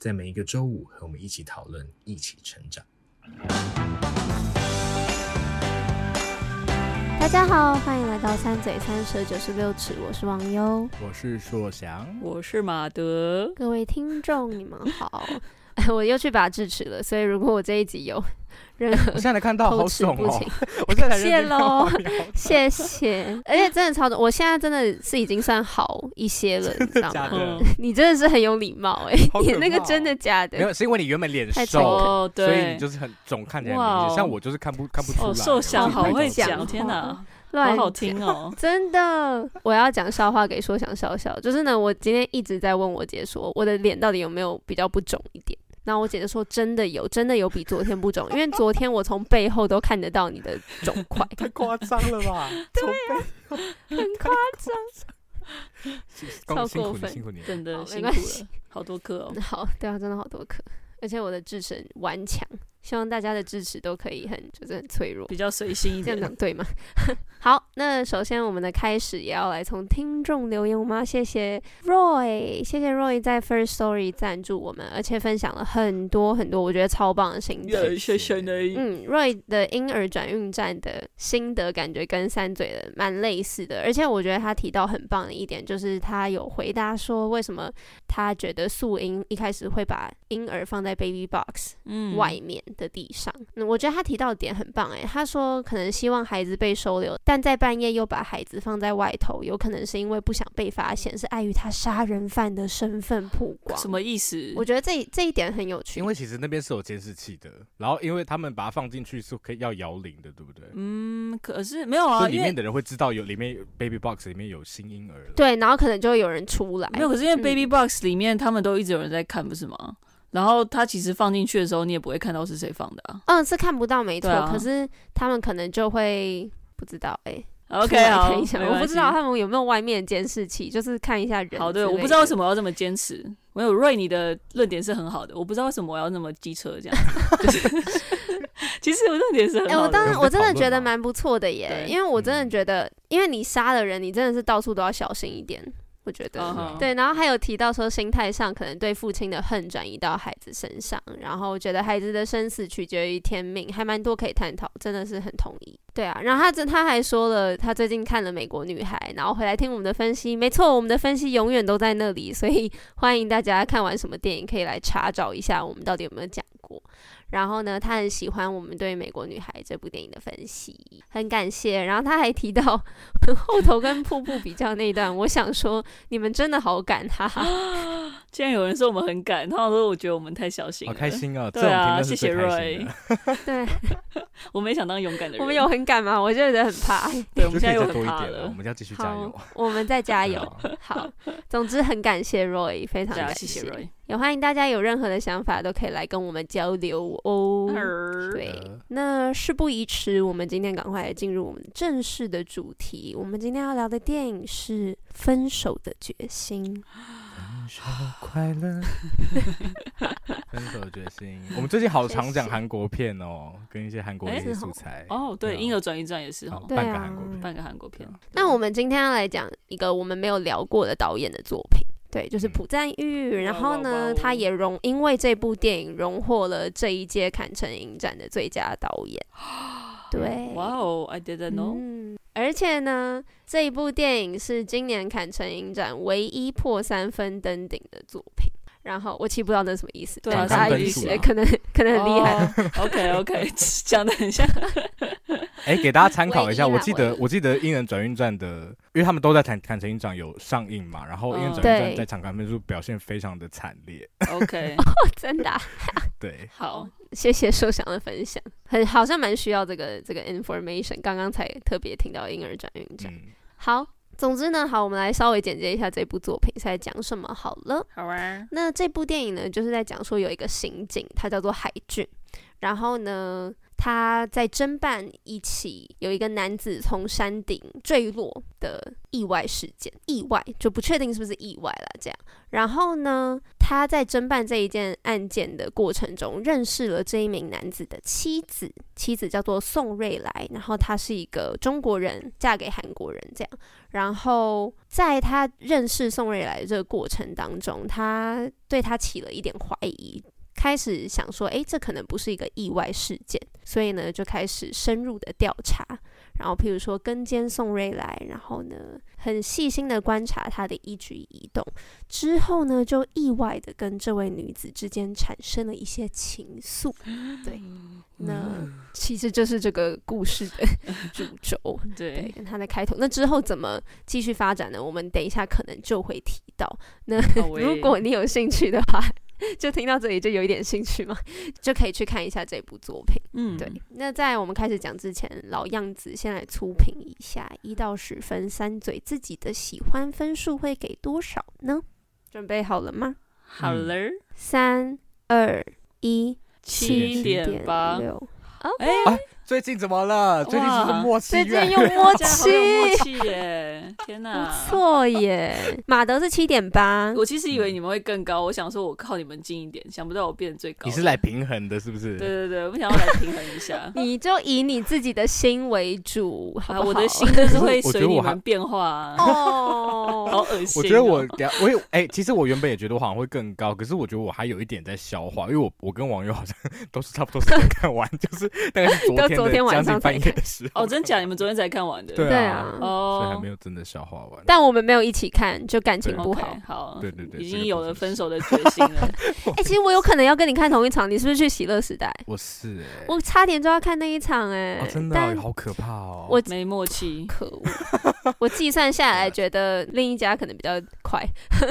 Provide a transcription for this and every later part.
在每一个周五和我们一起讨论，一起成长。大家好，欢迎来到三嘴三舌九十六尺，我是王优，我是硕翔，我是马德。各位听众，你们好。我又去拔智齿了，所以如果我这一集有任何，我现在看到好爽哦！我现在 谢喽，谢谢。而且真的超多，我现在真的是已经算好一些了，你知道吗？你真的是很有礼貌哎，你那个真的假的？没有，是因为你原本脸瘦，所以你就是很肿，看起来明显。像我就是看不看不出来。瘦小好会讲，天哪！好好听哦，真的！我要讲笑话给说想笑笑。就是呢，我今天一直在问我姐说，我的脸到底有没有比较不肿一点？然后我姐就说，真的有，真的有比昨天不肿，因为昨天我从背后都看得到你的肿块。太夸张了吧？对啊，很夸张，超过分，真的辛苦了，好多颗哦。好，对啊，真的好多颗，而且我的智齿顽强。希望大家的支持都可以很，就是很脆弱，比较随心一点，这样讲对吗？好，那首先我们的开始也要来从听众留言我要？谢谢 Roy，谢谢 Roy 在 First Story 赞助我们，而且分享了很多很多我觉得超棒的心得。谢谢你。嗯，Roy 的婴儿转运站的心得感觉跟三嘴的蛮类似的，而且我觉得他提到很棒的一点就是他有回答说为什么他觉得素英一开始会把婴儿放在 Baby Box 外面。的地上，嗯，我觉得他提到的点很棒诶，他说可能希望孩子被收留，但在半夜又把孩子放在外头，有可能是因为不想被发现，是碍于他杀人犯的身份曝光。什么意思？我觉得这这一点很有趣，因为其实那边是有监视器的，然后因为他们把它放进去是可以要摇铃的，对不对？嗯，可是没有啊，里面的人会知道有里面有 baby box 里面有新婴儿，对，然后可能就会有人出来。没有，可是因为 baby box 里面他们都一直有人在看，不是吗？然后他其实放进去的时候，你也不会看到是谁放的啊。嗯，是看不到，没错。啊、可是他们可能就会不知道，哎、欸。OK，好，我不知道他们有没有外面监视器，就是看一下人。好，对，我不知道为什么要这么坚持。没有瑞，你的论点是很好的，我不知道为什么我要那么机车这样。就是、其实我论点是很好的。哎、欸，我当然我真的觉得蛮不错的耶，因为我真的觉得，嗯、因为你杀了人，你真的是到处都要小心一点。我觉得、uh huh. 对，然后还有提到说，心态上可能对父亲的恨转移到孩子身上，然后觉得孩子的生死取决于天命，还蛮多可以探讨，真的是很同意。对啊，然后他这他还说了，他最近看了《美国女孩》，然后回来听我们的分析。没错，我们的分析永远都在那里，所以 欢迎大家看完什么电影可以来查找一下，我们到底有没有讲过。然后呢，他很喜欢我们对《美国女孩》这部电影的分析，很感谢。然后他还提到 后头跟瀑布比较那一段，我想说你们真的好敢哈哈。竟然有人说我们很敢，他说我觉得我们太小心了。好开心哦！对啊，谢谢 Roy。对，我没想当勇敢的人。我们有很敢吗？我觉得很怕。对，我们现在又很怕了。我们要继续加油。我们再加油。好，总之很感谢 Roy，非常感谢。Roy。也欢迎大家有任何的想法都可以来跟我们交流哦。对，那事不宜迟，我们今天赶快来进入我们正式的主题。我们今天要聊的电影是《分手的决心》。分手快乐，分手决心。我们最近好常讲韩国片哦，跟一些韩国一些素材。哦，对，婴儿转运站也是哦，半个韩国片，半个韩国片。那我们今天要来讲一个我们没有聊过的导演的作品。对，就是朴赞玉，嗯、然后呢，他也荣因为这部电影荣获了这一届坎城影展的最佳导演。对，哇哦，I didn't know。嗯，而且呢，这一部电影是今年坎城影展唯一破三分登顶的作品。然后我其实不知道那是什么意思，对啊，大家意思 可能可能很厉害。OK OK，讲的很像。哎，给大家参考一下，我记得我记得《英人转运站》的，因为他们都在坦坦诚营长有上映嘛，然后《因为转运站》在场刊分数表现非常的惨烈。OK，真的。对，好，谢谢受翔的分享，很好像蛮需要这个这个 information，刚刚才特别听到《婴儿转运站》。好。总之呢，好，我们来稍微简介一下这部作品是在讲什么好了。好啊，那这部电影呢，就是在讲说有一个刑警，他叫做海俊，然后呢。他在侦办一起有一个男子从山顶坠落的意外事件，意外就不确定是不是意外了。这样，然后呢，他在侦办这一件案件的过程中，认识了这一名男子的妻子，妻子叫做宋瑞来，然后她是一个中国人，嫁给韩国人。这样，然后在他认识宋瑞来这个过程当中，他对他起了一点怀疑。开始想说，诶，这可能不是一个意外事件，所以呢，就开始深入的调查，然后譬如说跟监宋瑞来，然后呢，很细心的观察他的一举一动，之后呢，就意外的跟这位女子之间产生了一些情愫。对，那 其实就是这个故事的主轴，对，跟他的开头。那之后怎么继续发展呢？我们等一下可能就会提到。那 如果你有兴趣的话。就听到这里就有一点兴趣嘛，就可以去看一下这部作品。嗯，对。那在我们开始讲之前，老样子，先来粗评一下，一到十分，三嘴自己的喜欢分数会给多少呢？准备好了吗？好了，三二一，七点八六。哎。最近怎么了？最近是不是默契？最近又默契，默契耶！天哪，不错耶！马德是七点八，我其实以为你们会更高，我想说我靠你们近一点，想不到我变得最高。你是来平衡的，是不是？对对对，我想要来平衡一下。你就以你自己的心为主，好不好？我的心就是会随你们变化。哦，好恶心。我觉得我，我有哎，其实我原本也觉得我好像会更高，可是我觉得我还有一点在消化，因为我我跟网友好像都是差不多时间看完，就是大概是昨天。昨天晚上才看的时候哦，真假？你们昨天才看完的？对啊，哦，所以还没有真的消化完。但我们没有一起看，就感情不好。好，对对对，已经有了分手的决心了。哎，其实我有可能要跟你看同一场，你是不是去喜乐时代？我是哎，我差点就要看那一场哎，真的好可怕哦！我没默契，可恶！我计算下来觉得另一家可能比较快。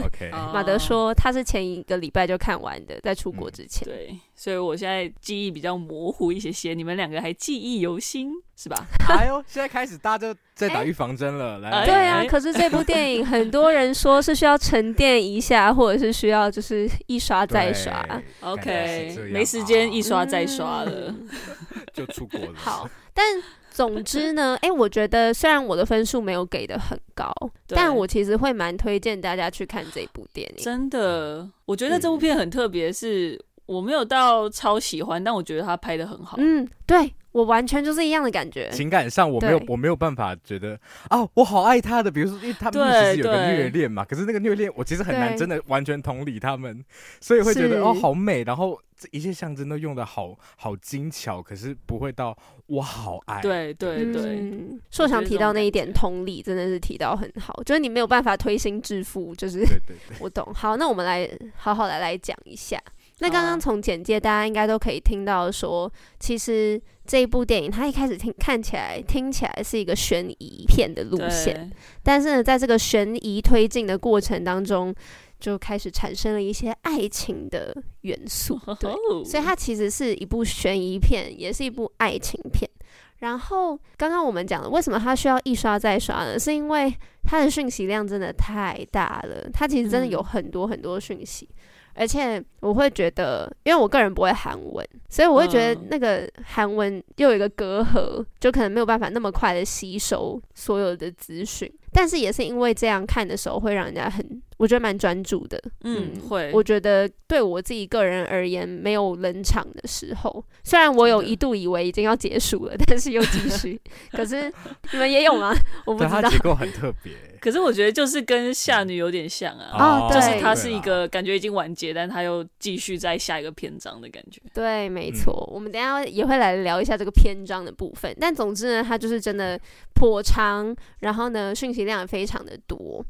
OK，马德说他是前一个礼拜就看完的，在出国之前。对。所以我现在记忆比较模糊一些些，你们两个还记忆犹新是吧？哎呦，现在开始大家都在打预防针了，欸、来。对啊，可是这部电影很多人说是需要沉淀一下，或者是需要就是一刷再刷。OK，没时间一刷再刷了，嗯、就出国了。好，但总之呢，哎、欸，我觉得虽然我的分数没有给的很高，但我其实会蛮推荐大家去看这部电影。真的，我觉得这部片很特别，是。我没有到超喜欢，但我觉得他拍的很好。嗯，对，我完全就是一样的感觉。情感上我没有，我没有办法觉得啊，我好爱他的。比如说，因为他们其实有个虐恋嘛，可是那个虐恋我其实很难真的完全同理他们，所以会觉得哦好美，然后这一切象征都用的好好精巧，可是不会到我好爱。对对对，硕强、嗯、提到那一点同理真的是提到很好，就是你没有办法推心置腹，就是对对对，我懂。好，那我们来好好来来讲一下。那刚刚从简介，大家应该都可以听到说，其实这一部电影它一开始听看起来听起来是一个悬疑片的路线，但是呢，在这个悬疑推进的过程当中，就开始产生了一些爱情的元素，对，所以它其实是一部悬疑片，也是一部爱情片。然后刚刚我们讲了，为什么它需要一刷再刷呢？是因为它的讯息量真的太大了，它其实真的有很多很多讯息。嗯而且我会觉得，因为我个人不会韩文，所以我会觉得那个韩文又有一个隔阂，就可能没有办法那么快的吸收所有的资讯。但是也是因为这样看的时候，会让人家很，我觉得蛮专注的。嗯，会。我觉得对我自己个人而言，没有冷场的时候。虽然我有一度以为已经要结束了，但是又继续。可是你们也有吗？我不知道。它结构很特别。可是我觉得就是跟夏女有点像啊，哦、就是它是一个感觉已经完结，但她又继续在下一个篇章的感觉。对，没错。嗯、我们等一下也会来聊一下这个篇章的部分。但总之呢，它就是真的颇长，然后呢，讯息量也非常的多。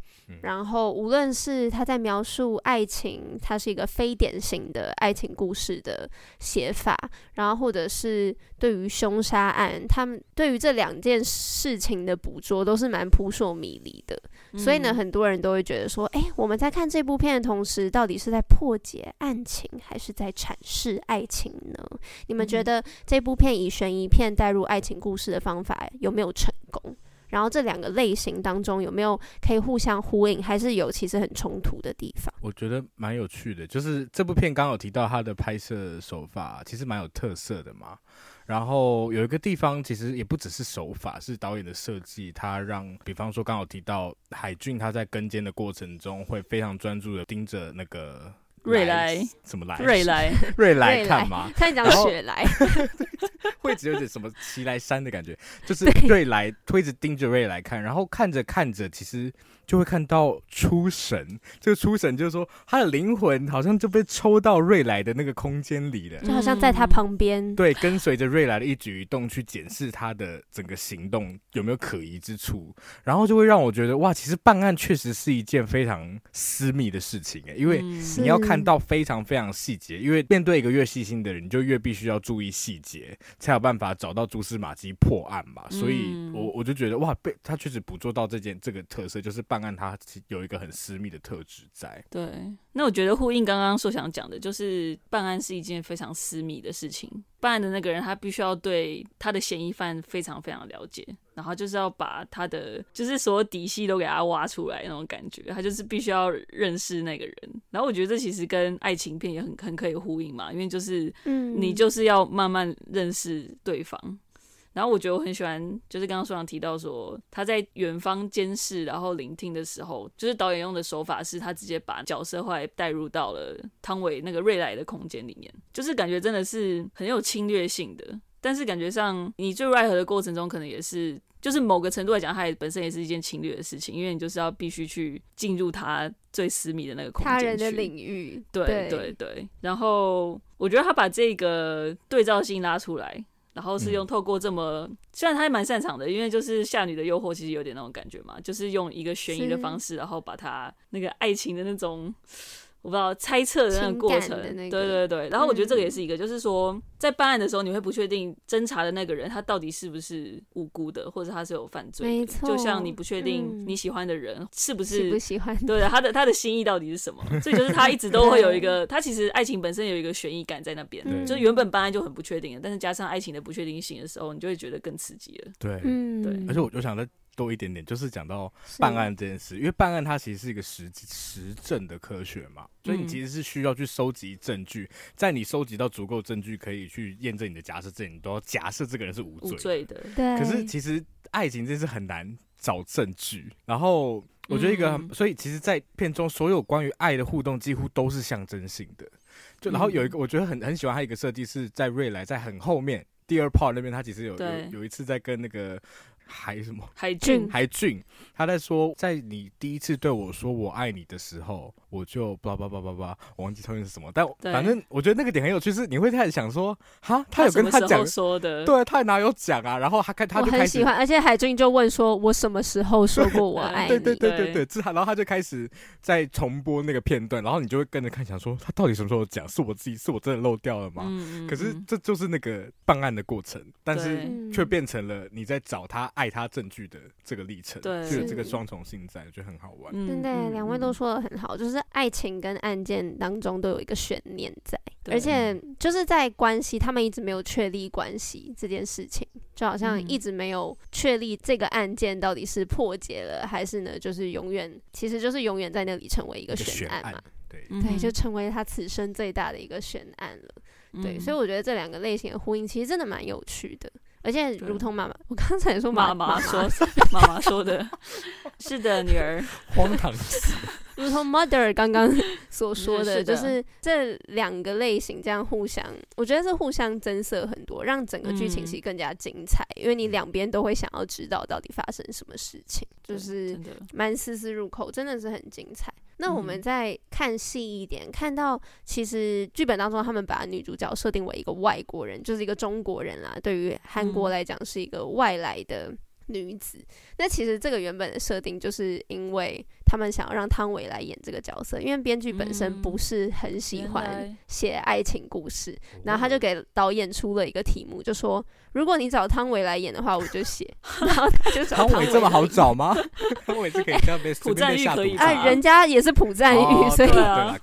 然后无论是他在描述爱情，它是一个非典型的爱情故事的写法，然后或者是对于凶杀案，他们对于这两件事情的捕捉都是蛮扑朔迷离的。所以呢，很多人都会觉得说，诶，我们在看这部片的同时，到底是在破解案情，还是在阐释爱情呢？你们觉得这部片以悬疑片带入爱情故事的方法有没有成功？然后这两个类型当中有没有可以互相呼应，还是有其实很冲突的地方？我觉得蛮有趣的，就是这部片刚好提到它的拍摄手法其实蛮有特色的嘛。然后有一个地方，其实也不只是手法，是导演的设计。他让，比方说，刚好提到海俊，他在跟监的过程中会非常专注的盯着那个瑞来，什么来？瑞来，瑞来看吗？他讲雪莱，会只有点什么奇来山的感觉，就是瑞来推着盯着瑞来看，然后看着看着，其实。就会看到出神，这个出神就是说，他的灵魂好像就被抽到瑞来的那个空间里了，就好像在他旁边，对，跟随着瑞来的一举一动去检视他的整个行动有没有可疑之处，然后就会让我觉得哇，其实办案确实是一件非常私密的事情诶，因为你要看到非常非常细节，因为面对一个越细心的人，你就越必须要注意细节，才有办法找到蛛丝马迹破案嘛。所以我我就觉得哇，被他确实捕捉到这件这个特色，就是办。看他有一个很私密的特质在。对，那我觉得呼应刚刚说想讲的，就是办案是一件非常私密的事情。办案的那个人，他必须要对他的嫌疑犯非常非常了解，然后就是要把他的就是所有底细都给他挖出来那种感觉。他就是必须要认识那个人。然后我觉得这其实跟爱情片也很很可以呼应嘛，因为就是嗯，你就是要慢慢认识对方。然后我觉得我很喜欢，就是刚刚书上提到说，他在远方监视，然后聆听的时候，就是导演用的手法是他直接把角色后来带入到了汤唯那个瑞来的空间里面，就是感觉真的是很有侵略性的。但是感觉上你最 right 的过程中，可能也是，就是某个程度来讲，它也本身也是一件侵略的事情，因为你就是要必须去进入他最私密的那个空间，他人的领域。对对对，对。然后我觉得他把这个对照性拉出来。然后是用透过这么，嗯、虽然他还蛮擅长的，因为就是《夏女的诱惑》其实有点那种感觉嘛，就是用一个悬疑的方式，然后把他那个爱情的那种。我不知道猜测的那个过程，那个、对对对。然后我觉得这个也是一个，嗯、就是说在办案的时候，你会不确定侦查的那个人他到底是不是无辜的，或者他是有犯罪的。没错。就像你不确定你喜欢的人是不是喜不喜欢，对他的他的心意到底是什么。所以就是他一直都会有一个，他其实爱情本身有一个悬疑感在那边。对。就是原本办案就很不确定的，但是加上爱情的不确定性的时候，你就会觉得更刺激了。对，嗯，对。而且我就想在。多一点点，就是讲到办案这件事，因为办案它其实是一个实实证的科学嘛，所以你其实是需要去收集证据，嗯、在你收集到足够证据可以去验证你的假设之前，你都要假设这个人是无罪的。无罪的。对。可是其实爱情这是很难找证据，然后我觉得一个，嗯、所以其实，在片中所有关于爱的互动几乎都是象征性的。就然后有一个，我觉得很很喜欢他一个设计是在瑞来在很后面第二 part 那边，他其实有有有一次在跟那个。海什么？海俊，海俊，他在说，在你第一次对我说我爱你的时候，我就叭叭叭叭叭，我忘记后面是什么，但反正我觉得那个点很有趣，是你会开始想说，哈，他有跟他讲说的，对，他哪有讲啊？然后他开，他就开始，我很喜欢，而且海俊就问说，我什么时候说过我爱 你？对对对对对，对，然后他就开始在重播那个片段，然后你就会跟着看，想说他到底什么时候讲？是我自己，是我真的漏掉了吗？嗯嗯，可是这就是那个办案的过程，但是却变成了你在找他。爱他证据的这个历程，对，就有这个双重性在，我觉得很好玩。对对，两位都说的很好，就是爱情跟案件当中都有一个悬念在，而且就是在关系，他们一直没有确立关系这件事情，就好像一直没有确立这个案件到底是破解了，还是呢，就是永远，其实就是永远在那里成为一个悬案嘛。对对，就成为他此生最大的一个悬案了。对，所以我觉得这两个类型的呼应，其实真的蛮有趣的。而且，如同妈妈，我刚才说妈妈说，妈妈说的，是的，女儿 荒唐。如同 Mother 刚刚所说的，就是这两个类型这样互相，我觉得是互相增色很多，让整个剧情其实更加精彩。因为你两边都会想要知道到底发生什么事情，就是蛮丝丝入扣，真的是很精彩。那我们再看细一点，看到其实剧本当中他们把女主角设定为一个外国人，就是一个中国人啦。对于韩国来讲是一个外来的女子。那其实这个原本的设定就是因为他们想要让汤唯来演这个角色，因为编剧本身不是很喜欢写爱情故事，嗯、然后他就给导演出了一个题目，就说如果你找汤唯来演的话，我就写。然后他就找汤唯这么好找吗？汤唯是可以这样被随便 下毒哎，人家也是普赞郁，哦、所以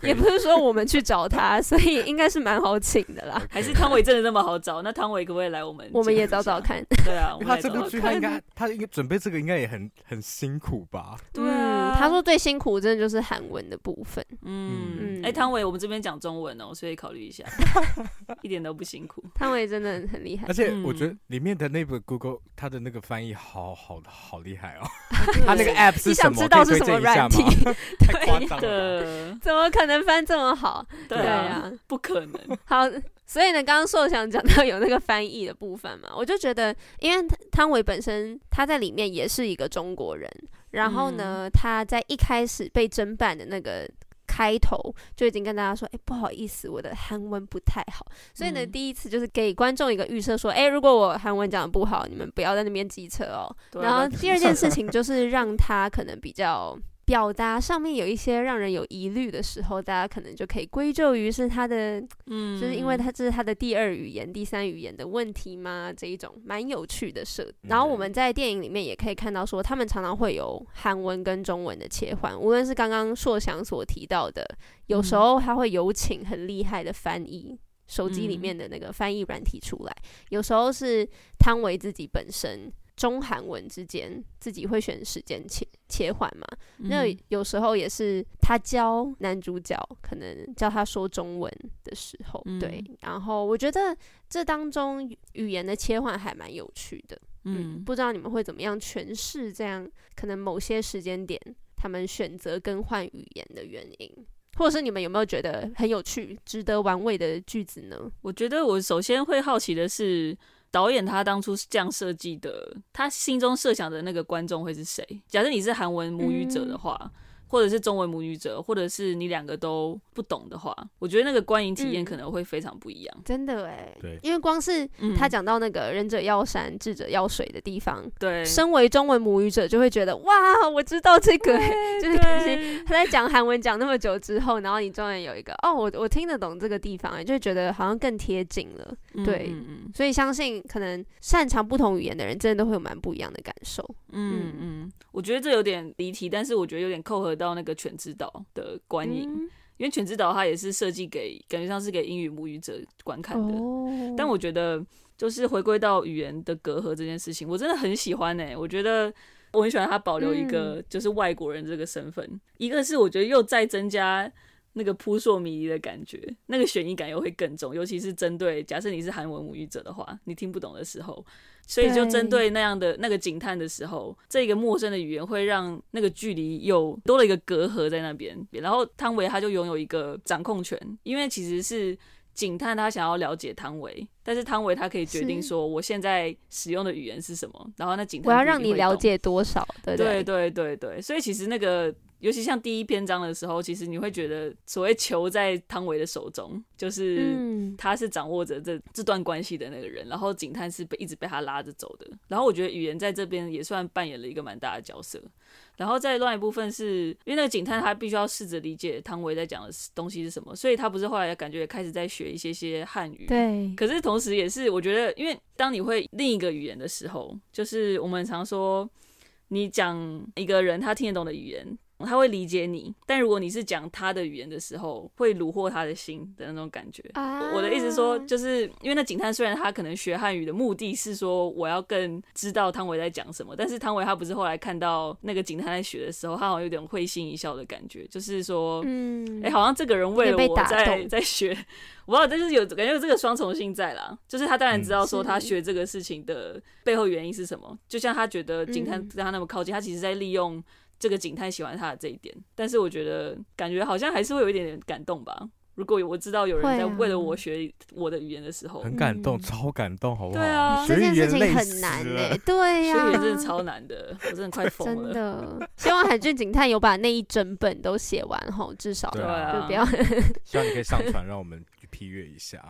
也不是说我们去找他，所以应该是蛮好请的啦。还是汤唯真的那么好找？那汤唯可不可以来我们？我们也找找看。对啊，他这部剧他应该他应该准备这个应该也很很辛苦吧？对啊，他说最辛苦真的就是韩文的部分。嗯，哎，汤唯，我们这边讲中文哦，所以考虑一下，一点都不辛苦。汤唯真的很厉害，而且我觉得里面的那部 Google 他的那个翻译好好好厉害哦。他那个 App 是什么？知道是什么软体？太夸张了，怎么可能翻这么好？对啊，不可能。好。所以呢，刚刚硕想讲到有那个翻译的部分嘛，我就觉得，因为汤唯本身他在里面也是一个中国人，然后呢，他在一开始被侦办的那个开头就已经跟大家说，哎，不好意思，我的韩文不太好。所以呢，第一次就是给观众一个预设，说，哎，如果我韩文讲的不好，你们不要在那边机车哦。然后第二件事情就是让他可能比较。表达上面有一些让人有疑虑的时候，大家可能就可以归咎于是他的，嗯，就是因为他这是他的第二语言、第三语言的问题吗？这一种蛮有趣的设定。然后我们在电影里面也可以看到，说他们常常会有韩文跟中文的切换，无论是刚刚硕翔所提到的，有时候他会有请很厉害的翻译，手机里面的那个翻译软体出来，有时候是汤唯自己本身。中韩文之间自己会选时间切切换嘛？嗯、那有时候也是他教男主角，可能教他说中文的时候，嗯、对。然后我觉得这当中语言的切换还蛮有趣的。嗯，嗯，不知道你们会怎么样诠释这样可能某些时间点他们选择更换语言的原因，或者是你们有没有觉得很有趣、值得玩味的句子呢？我觉得我首先会好奇的是。导演他当初是这样设计的，他心中设想的那个观众会是谁？假设你是韩文母语者的话。嗯或者是中文母语者，或者是你两个都不懂的话，我觉得那个观影体验可能会非常不一样。嗯、真的哎，对，因为光是他讲到那个仁者要山，智者要水的地方，对，身为中文母语者就会觉得哇，我知道这个，就是他在讲韩文讲那么久之后，然后你终于有一个哦，我我听得懂这个地方，哎，就会觉得好像更贴近了。对，嗯嗯，所以相信可能擅长不同语言的人，真的都会有蛮不一样的感受。嗯嗯，我觉得这有点离题，但是我觉得有点扣合到那个犬之岛的观影，嗯、因为犬之岛它也是设计给感觉像是给英语母语者观看的。哦、但我觉得就是回归到语言的隔阂这件事情，我真的很喜欢呢、欸。我觉得我很喜欢它保留一个就是外国人这个身份，嗯、一个是我觉得又再增加那个扑朔迷离的感觉，那个悬疑感又会更重，尤其是针对假设你是韩文母语者的话，你听不懂的时候。所以就针对那样的那个警探的时候，这个陌生的语言会让那个距离又多了一个隔阂在那边。然后汤唯他就拥有一个掌控权，因为其实是警探他想要了解汤唯，但是汤唯他可以决定说我现在使用的语言是什么。然后那警探我要让你了解多少？对对对对对。所以其实那个。尤其像第一篇章的时候，其实你会觉得所谓球在汤唯的手中，就是他是掌握着这这段关系的那个人，然后警探是被一直被他拉着走的。然后我觉得语言在这边也算扮演了一个蛮大的角色。然后再另外一部分是因为那个警探他必须要试着理解汤唯在讲的东西是什么，所以他不是后来感觉也开始在学一些些汉语。对。可是同时也是我觉得，因为当你会另一个语言的时候，就是我们常说你讲一个人他听得懂的语言。他会理解你，但如果你是讲他的语言的时候，会虏获他的心的那种感觉。啊、我的意思说，就是因为那警探虽然他可能学汉语的目的是说我要更知道汤唯在讲什么，但是汤唯他不是后来看到那个警探在学的时候，他好像有点会心一笑的感觉，就是说，嗯，哎、欸，好像这个人为了我在在学，我不知道，但是有感觉有这个双重性在啦。就是他当然知道说他学这个事情的背后原因是什么，嗯、就像他觉得警探跟他那么靠近，他其实在利用。这个警探喜欢他的这一点，但是我觉得感觉好像还是会有一点点感动吧。如果我知道有人在为了我学我的语言的时候，很感动，超感动，好不好？对啊，这件事情很难诶，对呀，学语言真的超难的，我真的快疯了。真的，希望海俊警探有把那一整本都写完吼，至少对啊，就不要。希望你可以上传，让我们去批阅一下。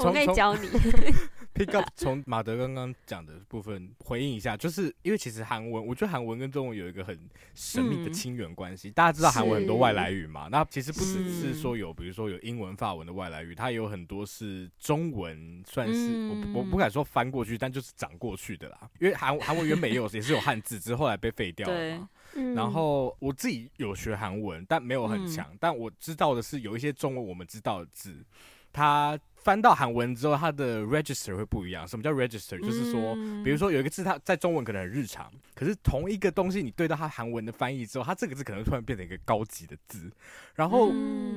我可以教你。pick up 从马德刚刚讲的部分回应一下，就是因为其实韩文，我觉得韩文跟中文有一个很神秘的亲缘关系。嗯、大家知道韩文很多外来语嘛？那其实不只是说有，比如说有英文、法文的外来语，它有很多是中文，算是、嗯、我我不敢说翻过去，但就是长过去的啦。因为韩韩文原本也有也是有汉字，只是后来被废掉了嘛。然后我自己有学韩文，但没有很强。嗯、但我知道的是，有一些中文我们知道的字，它。翻到韩文之后，它的 register 会不一样。什么叫 register？就是说，比如说有一个字，它在中文可能很日常，可是同一个东西，你对到它韩文的翻译之后，它这个字可能突然变成一个高级的字。然后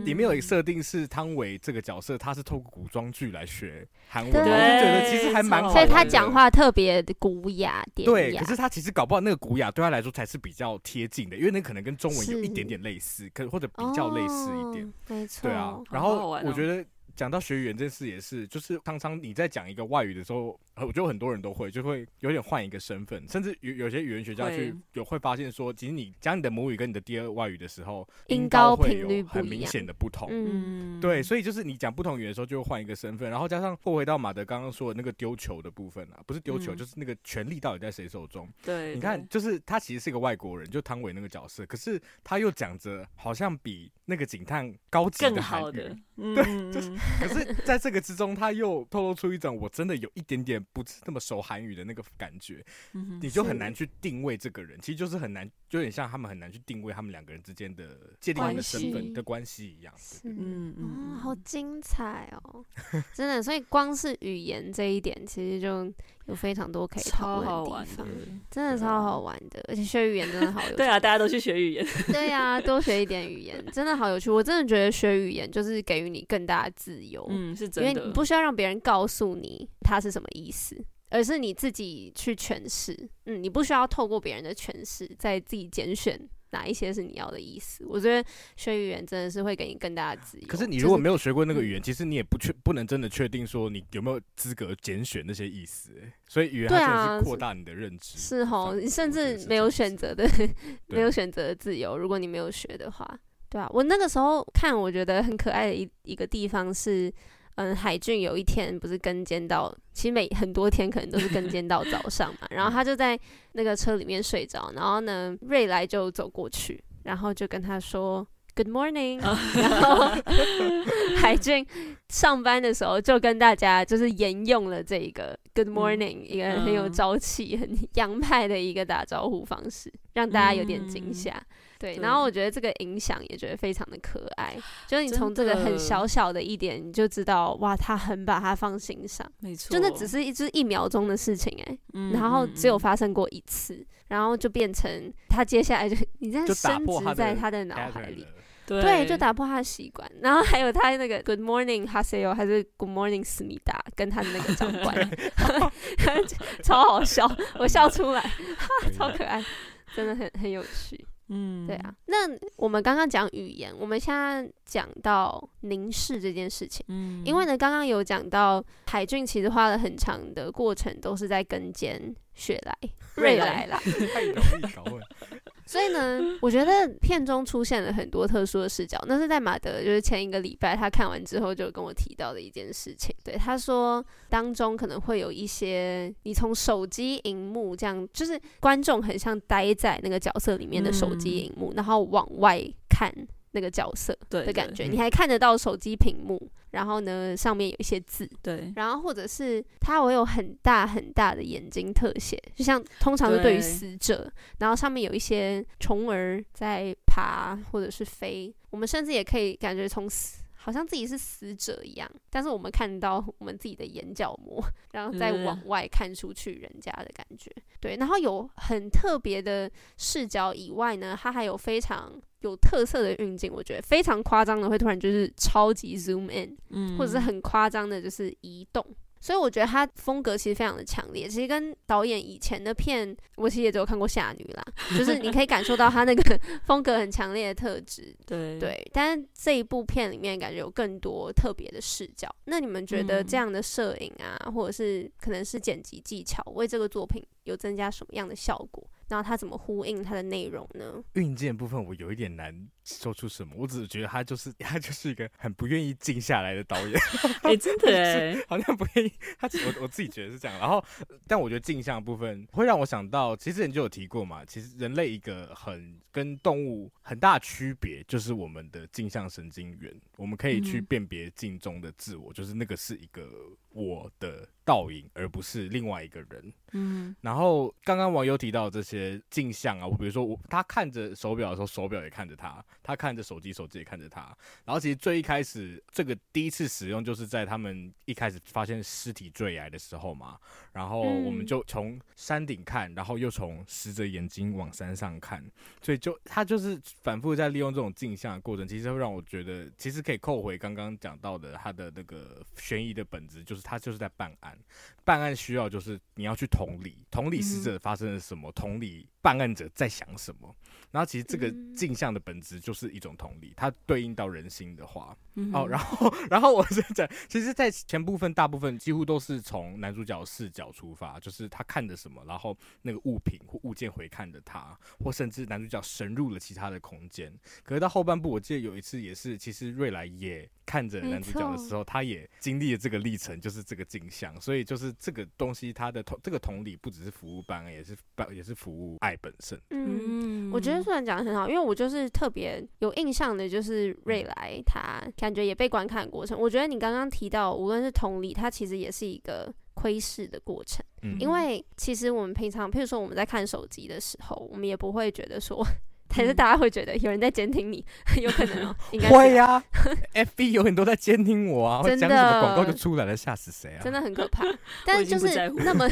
里面有一个设定是汤唯这个角色，他是透过古装剧来学韩文，我就觉得其实还蛮好。所以他讲话特别的古雅典雅。对，可是他其实搞不好那个古雅对他来说才是比较贴近的，因为那可能跟中文有一点点类似，可或者比较类似一点。没错。对啊，然后我觉得。讲到学语言这件事也是，就是常常你在讲一个外语的时候，我觉得很多人都会就会有点换一个身份，甚至有有些语言学家去有会发现说，其实你讲你的母语跟你的第二外语的时候，音高会有很明显的不同。嗯，对，所以就是你讲不同语言的时候，就会换一个身份，然后加上后回到马德刚刚说的那个丢球的部分啊，不是丢球，就是那个权力到底在谁手中？对，你看，就是他其实是一个外国人，就汤唯那个角色，可是他又讲着好像比那个警探高级的韩语，对，就是，可是 在这个之中，他又透露出一种我真的有一点点不是那么熟韩语的那个感觉，你就很难去定位这个人，其实就是很难，就有点像他们很难去定位他们两个人之间的界定他们的身份的关系一样。嗯嗯，好精彩哦，真的，所以光是语言这一点，其实就。有非常多可以讨论的地方，真的超好玩的，而且学语言真的好有 趣。对啊，大家都去学语言。对啊，多学一点语言，真的好有趣。我真的觉得学语言就是给予你更大的自由，嗯，是真的，因为你不需要让别人告诉你它是什么意思，而是你自己去诠释。嗯，你不需要透过别人的诠释，在自己拣选。哪一些是你要的意思？我觉得学语言真的是会给你更大的自由。可是你如果没有学过那个语言，就是、其实你也不确不能真的确定说你有没有资格拣选那些意思。所以语言它真的是扩大你的认知。是哦，你甚至没有选择的，没有选择的自由。如果你没有学的话，对啊，我那个时候看，我觉得很可爱的一一个地方是。嗯，海俊有一天不是跟监到，其实每很多天可能都是跟监到早上嘛。然后他就在那个车里面睡着，然后呢，瑞来就走过去，然后就跟他说 Good morning。然后海俊上班的时候就跟大家就是沿用了这一个 Good morning，一个很有朝气、很洋派的一个打招呼方式，让大家有点惊吓。对，对，然后我觉得这个影响也觉得非常的可爱，就是你从这个很小小的一点，你就知道哇，他很把它放心上，没错，就那只是一只一秒钟的事情哎、欸，嗯、然后只有发生过一次，然后就变成他接下来就你在深植在他的脑海里，对，对，就打破他的习惯，然后还有他那个 Good morning Haseyo 还是 Good morning 思密达跟他的那个长官 超好笑，我笑出来，超可爱，真的很很有趣。嗯，对啊，那我们刚刚讲语言，我们现在讲到凝视这件事情，嗯，因为呢，刚刚有讲到海俊其实花了很长的过程，都是在跟监雪莱瑞来啦，太容易搞混。所以呢，我觉得片中出现了很多特殊的视角，那是在马德就是前一个礼拜他看完之后就跟我提到的一件事情。对，他说当中可能会有一些你从手机荧幕这样，就是观众很像待在那个角色里面的手机荧幕，嗯、然后往外看。那个角色的感觉，你还看得到手机屏幕，然后呢，上面有一些字，对，然后或者是它会有很大很大的眼睛特写，就像通常是对于死者，然后上面有一些虫儿在爬或者是飞，我们甚至也可以感觉从死。好像自己是死者一样，但是我们看到我们自己的眼角膜，然后再往外看出去人家的感觉。对，然后有很特别的视角以外呢，它还有非常有特色的运镜，我觉得非常夸张的会突然就是超级 zoom in，嗯，或者是很夸张的就是移动。所以我觉得他风格其实非常的强烈，其实跟导演以前的片，我其实也只有看过《夏女》啦，就是你可以感受到他那个 风格很强烈的特质，对对。但是这一部片里面感觉有更多特别的视角。那你们觉得这样的摄影啊，或者是可能是剪辑技巧，为这个作品有增加什么样的效果？然后它怎么呼应它的内容呢？运镜部分我有一点难说出什么，我只是觉得他就是 他就是一个很不愿意静下来的导演。哎、欸，真的哎，好像不愿意。他我我自己觉得是这样。然后，但我觉得镜像部分会让我想到，其实你就有提过嘛，其实人类一个很跟动物很大区别，就是我们的镜像神经元，我们可以去辨别镜中的自我，嗯、就是那个是一个我的倒影，而不是另外一个人。嗯，然后刚刚网友提到这些镜像啊，我比如说我他看着手表的时候，手表也看着他；他看着手机，手机也看着他。然后其实最一开始这个第一次使用，就是在他们一开始发现尸体坠崖的时候嘛。然后我们就从山顶看，然后又从死者眼睛往山上看，所以就他就是反复在利用这种镜像的过程，其实会让我觉得，其实可以扣回刚刚讲到的他的那个悬疑的本质，就是他就是在办案。办案需要就是你要去同理，同理死者发生了什么，同理办案者在想什么。然后其实这个镜像的本质就是一种同理，它对应到人心的话。哦，然后然后我是讲，其实，在前部分大部分几乎都是从男主角视角出发，就是他看着什么，然后那个物品或物件回看着他，或甚至男主角深入了其他的空间。可是到后半部，我记得有一次也是，其实瑞来也看着男主角的时候，他也经历了这个历程，就是这个镜像。所以就是。这个东西，它的同这个同理不只是服务班，也是也是服务爱本身。嗯，我觉得虽然讲的很好，因为我就是特别有印象的，就是瑞来他感觉也被观看的过程。我觉得你刚刚提到，无论是同理，它其实也是一个窥视的过程。嗯，因为其实我们平常，譬如说我们在看手机的时候，我们也不会觉得说。还是大家会觉得有人在监听你，有可能哦、喔，应该会呀、啊。FB 有很多在监听我啊，真的，广告就出来了，吓死谁啊？真的很可怕。但是就是那么，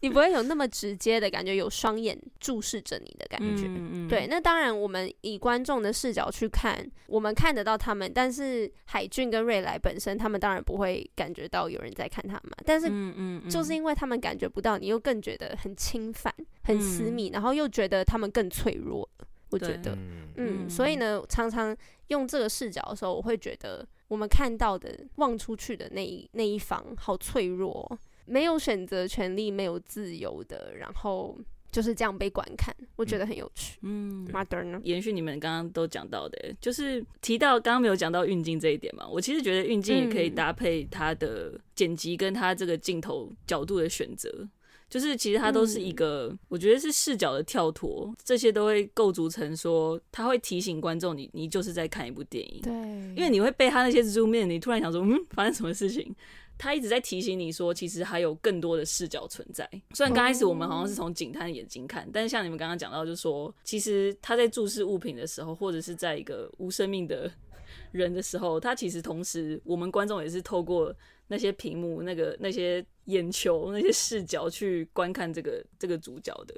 你不会有那么直接的感觉，有双眼注视着你的感觉。嗯嗯对，那当然，我们以观众的视角去看，我们看得到他们，但是海俊跟瑞来本身，他们当然不会感觉到有人在看他们。但是，嗯嗯，就是因为他们感觉不到，你又更觉得很侵犯、很私密，然后又觉得他们更脆弱。我觉得，嗯，所以呢，常常用这个视角的时候，我会觉得我们看到的望出去的那一那一方好脆弱，没有选择权利，没有自由的，然后就是这样被观看，我觉得很有趣。嗯，Mother 呢？延续你们刚刚都讲到的，就是提到刚刚没有讲到运镜这一点嘛，我其实觉得运镜也可以搭配它的剪辑跟它这个镜头角度的选择。就是其实它都是一个，嗯、我觉得是视角的跳脱，这些都会构筑成说，它会提醒观众你，你就是在看一部电影。对，因为你会被他那些 zoom in，你突然想说，嗯，发生什么事情？他一直在提醒你说，其实还有更多的视角存在。虽然刚开始我们好像是从警探的眼睛看，但是像你们刚刚讲到，就是说，其实他在注视物品的时候，或者是在一个无生命的 人的时候，他其实同时，我们观众也是透过。那些屏幕、那个那些眼球、那些视角去观看这个这个主角的，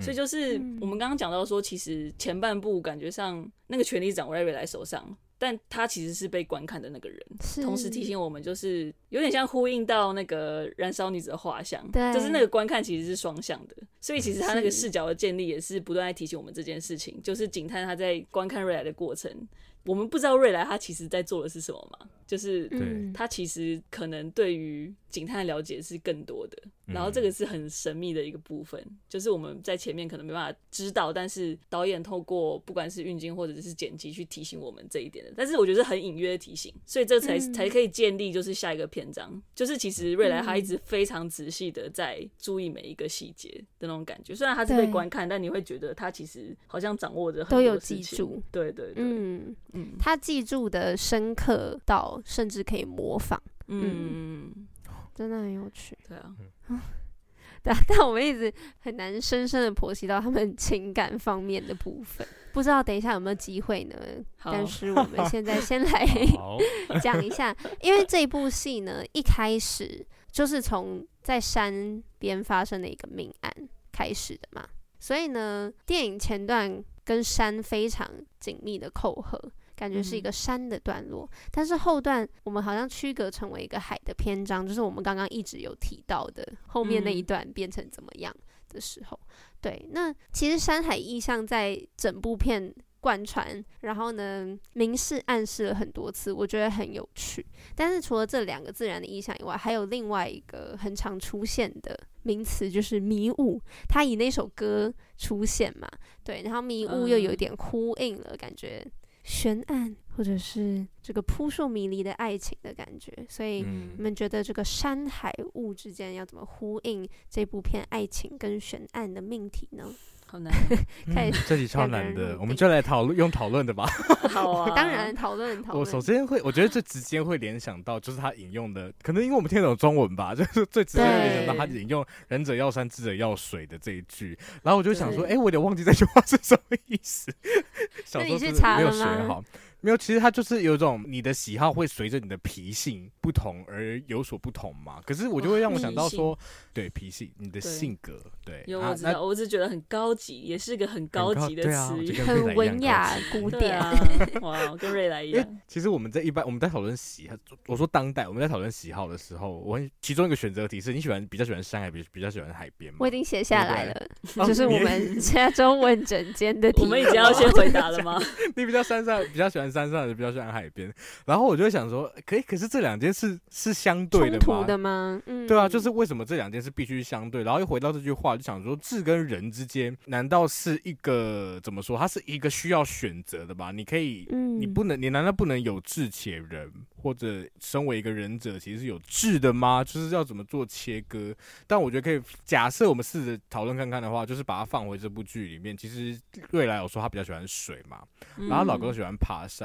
所以就是我们刚刚讲到说，其实前半部感觉上那个权力掌握在瑞来手上，但他其实是被观看的那个人，同时提醒我们，就是有点像呼应到那个燃烧女子的画像，对，就是那个观看其实是双向的，所以其实他那个视角的建立也是不断在提醒我们这件事情，就是警探他在观看瑞来的过程。我们不知道瑞来他其实在做的是什么嘛？就是他其实可能对于警探的了解是更多的，然后这个是很神秘的一个部分，就是我们在前面可能没办法知道，但是导演透过不管是运镜或者是剪辑去提醒我们这一点的，但是我觉得很隐约的提醒，所以这才才可以建立就是下一个篇章，就是其实瑞来他一直非常仔细的在注意每一个细节的那种感觉，虽然他是被观看，但你会觉得他其实好像掌握着很多都有记住，对对对，嗯。嗯，他记住的深刻到甚至可以模仿，嗯，嗯真的很有趣。对啊，嗯、但但我们一直很难深深的剖析到他们情感方面的部分，不知道等一下有没有机会呢？但是我们现在先来 讲一下，因为这部戏呢，一开始就是从在山边发生的一个命案开始的嘛，所以呢，电影前段跟山非常紧密的扣合。感觉是一个山的段落，嗯、但是后段我们好像区隔成为一个海的篇章，就是我们刚刚一直有提到的后面那一段变成怎么样的时候。嗯、对，那其实山海意象在整部片贯穿，然后呢，明示暗示了很多次，我觉得很有趣。但是除了这两个自然的意象以外，还有另外一个很常出现的名词，就是迷雾。它以那首歌出现嘛，对，然后迷雾又有点呼应了，感觉悬案或者是这个扑朔迷离的爱情的感觉。所以你们觉得这个山海雾之间要怎么呼应这部片爱情跟悬案的命题呢？好难，嗯、这题超难的，我们就来讨论用讨论的吧。好啊，当然讨论讨论。我首先会，我觉得最直接会联想到就是他引用的，可能因为我们听得懂中文吧，就是最直接会联想到他引用“仁者要山，智者要水”的这一句。然后我就想说，哎、欸，我有点忘记这句话是什么意思。小时候是没有学好。没有，其实它就是有一种你的喜好会随着你的脾性不同而有所不同嘛。可是我就会让我想到说，对脾性，你的性格，对。有我知道，我只觉得很高级，也是个很高级的词语，很文雅古典。哇，跟瑞来一样。其实我们在一般我们在讨论喜好，我说当代我们在讨论喜好的时候，我其中一个选择题是你喜欢比较喜欢山海，比比较喜欢海边吗？我已经写下来了，就是我们 现在中文整间的题，我们已经要先回答了吗？你比较山上，比较喜欢。山上的比较喜欢海边，然后我就会想说，可以，可是这两件事是相对的吗？的吗？嗯，对啊，就是为什么这两件事必须相对？然后又回到这句话，就想说，智跟人之间，难道是一个怎么说？它是一个需要选择的吧？你可以，嗯，你不能，你难道不能有智且仁？或者身为一个忍者，其实是有智的吗？就是要怎么做切割？但我觉得可以假设我们试着讨论看看的话，就是把它放回这部剧里面。其实瑞来我说他比较喜欢水嘛，然后老公喜欢爬山。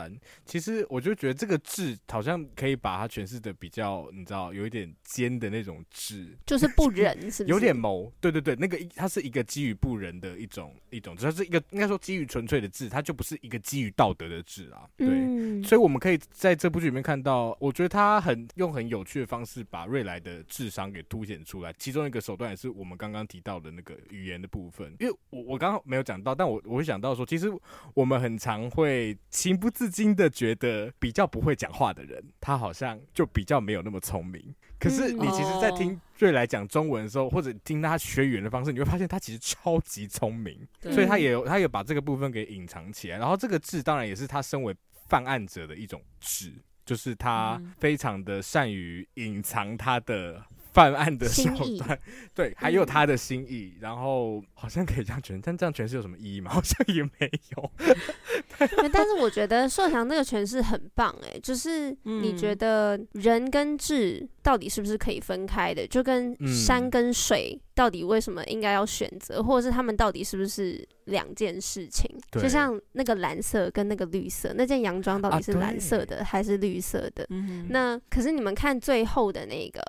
其实我就觉得这个智好像可以把它诠释的比较，你知道，有一点尖的那种智，就是不仁，是不是？有点谋。对对对，那个它是一个基于不仁的一种一种，它是一个应该说基于纯粹的智，它就不是一个基于道德的智啊。对，嗯、所以我们可以在这部剧里面看到。我觉得他很用很有趣的方式把瑞来的智商给凸显出来，其中一个手段也是我们刚刚提到的那个语言的部分。因为我我刚刚没有讲到，但我我会想到说，其实我们很常会情不自禁的觉得，比较不会讲话的人，他好像就比较没有那么聪明。可是你其实，在听瑞来讲中文的时候，或者听他学语言的方式，你会发现他其实超级聪明，所以他也有他也把这个部分给隐藏起来。然后这个智当然也是他身为犯案者的一种智。就是他非常的善于隐藏他的犯案的手段，对，还有他的心意，然后好像可以这样诠释，但这样诠释有什么意义吗？好像也没有。但是我觉得硕翔那个诠释很棒，哎，就是你觉得人跟智到底是不是可以分开的？就跟山跟水到底为什么应该要选择，或者是他们到底是不是两件事情？就像那个蓝色跟那个绿色，那件洋装到底是蓝色的还是绿色的？那可是你们看最后的那个。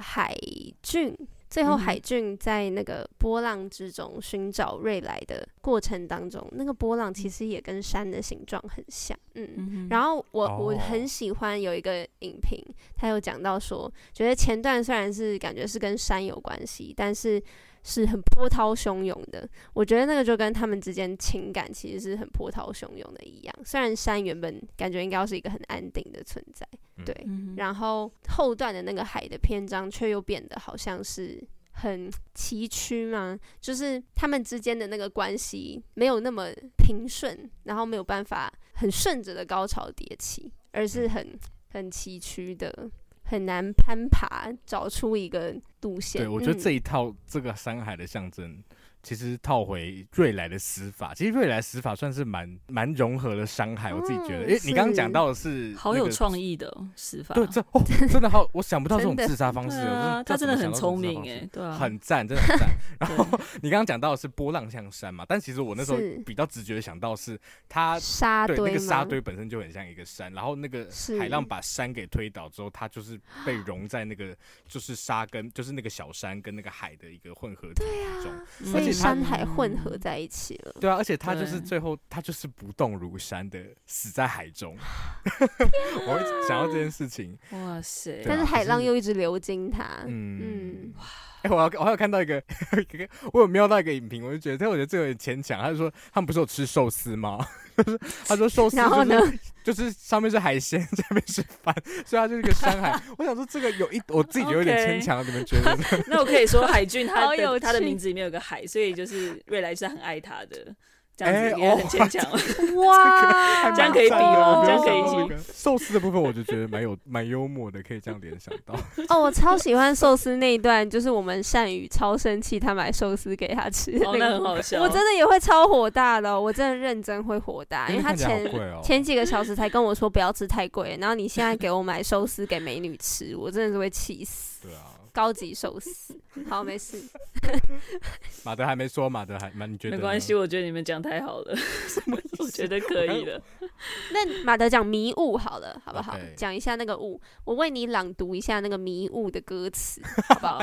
海俊，最后海俊在那个波浪之中寻找瑞来的过程当中，那个波浪其实也跟山的形状很像，嗯，嗯，然后我我很喜欢有一个影评，他有讲到说，觉得前段虽然是感觉是跟山有关系，但是。是很波涛汹涌的，我觉得那个就跟他们之间情感其实是很波涛汹涌的一样。虽然山原本感觉应该要是一个很安定的存在，对，嗯、然后后段的那个海的篇章却又变得好像是很崎岖嘛，就是他们之间的那个关系没有那么平顺，然后没有办法很顺着的高潮迭起，而是很很崎岖的。很难攀爬，找出一个路线。对，我觉得这一套、嗯、这个山海的象征。其实套回瑞来的死法，其实瑞来死法算是蛮蛮融合的伤害，我自己觉得。因为你刚刚讲到的是好有创意的死法，对，这哦真的好，我想不到这种自杀方式，他真的很聪明哎，对啊，很赞，真的很赞。然后你刚刚讲到的是波浪像山嘛，但其实我那时候比较直觉的想到是它沙堆，那个沙堆本身就很像一个山，然后那个海浪把山给推倒之后，它就是被融在那个就是沙跟就是那个小山跟那个海的一个混合体中，而且。山海混合在一起了，对啊，而且他就是最后他就是不动如山的死在海中。我会想到这件事情，哇塞！但是海浪又一直流经他，嗯嗯。哎，我要我还有看到一个，我有瞄到一个影评，我就觉得，但我觉得这个有点牵强。他就说他们不是有吃寿司吗？他说寿司然后呢，就是上面是海鲜，下面是饭，所以它就是一个山海。我想说这个有一，我自己觉得有点牵强，你们觉得？那我可以说海俊他的他的名字里面有个海，所以就是未来是很爱他的。这样子也很牵强。哇，这 样可以比吗？这样可以一起。寿司的部分，我就觉得蛮有蛮幽默的，可以这样联想到。哦，我超喜欢寿司那一段，就是我们善宇超生气，他买寿司给他吃，那个很好笑。我真的也会超火大的，我真的认真会火大，因为他前前几个小时才跟我说不要吃太贵，然后你现在给我买寿司给美女吃，我真的是会气死。对啊。高级寿司，好，没事。马德还没说，马德还蛮，你觉得？没关系，我觉得你们讲太好了，我觉得可以了。那马德讲迷雾好了，好不好？讲一下那个雾，我为你朗读一下那个迷雾的歌词，好不好？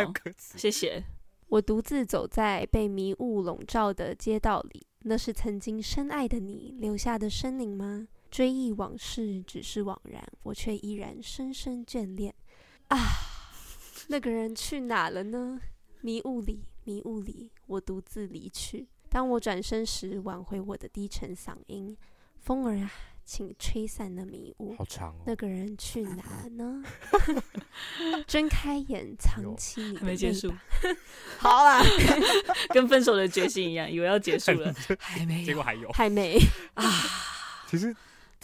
谢谢。我独自走在被迷雾笼罩的街道里，那是曾经深爱的你留下的身影吗？追忆往事只是枉然，我却依然深深眷恋。啊！那个人去哪了呢？迷雾里，迷雾里，我独自离去。当我转身时，挽回我的低沉嗓音：“风儿啊，请吹散那迷雾。”好长哦。那个人去哪了呢？睁开眼，藏起你的没结束。好啊，跟分手的决心一样，以为要结束了，还没，结果还有，还没 啊。其实。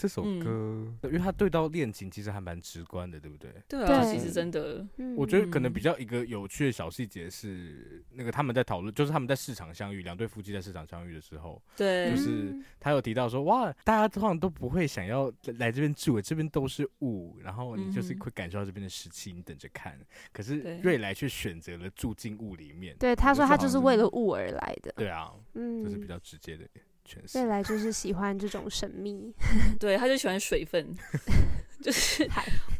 这首歌，嗯、因为他对到恋情其实还蛮直观的，对不对？对啊，其实真的，我觉得可能比较一个有趣的小细节是，那个他们在讨论，就是他们在市场相遇，两对夫妻在市场相遇的时候，对，就是他有提到说，哇，大家通常都不会想要来这边住，这边都是雾，然后你就是会感受到这边的湿气，你等着看。可是瑞来却选择了住进雾里面，对，他说他就是为了雾而来的，对啊，嗯，这是比较直接的。未 来就是喜欢这种神秘，对，他就喜欢水分，就是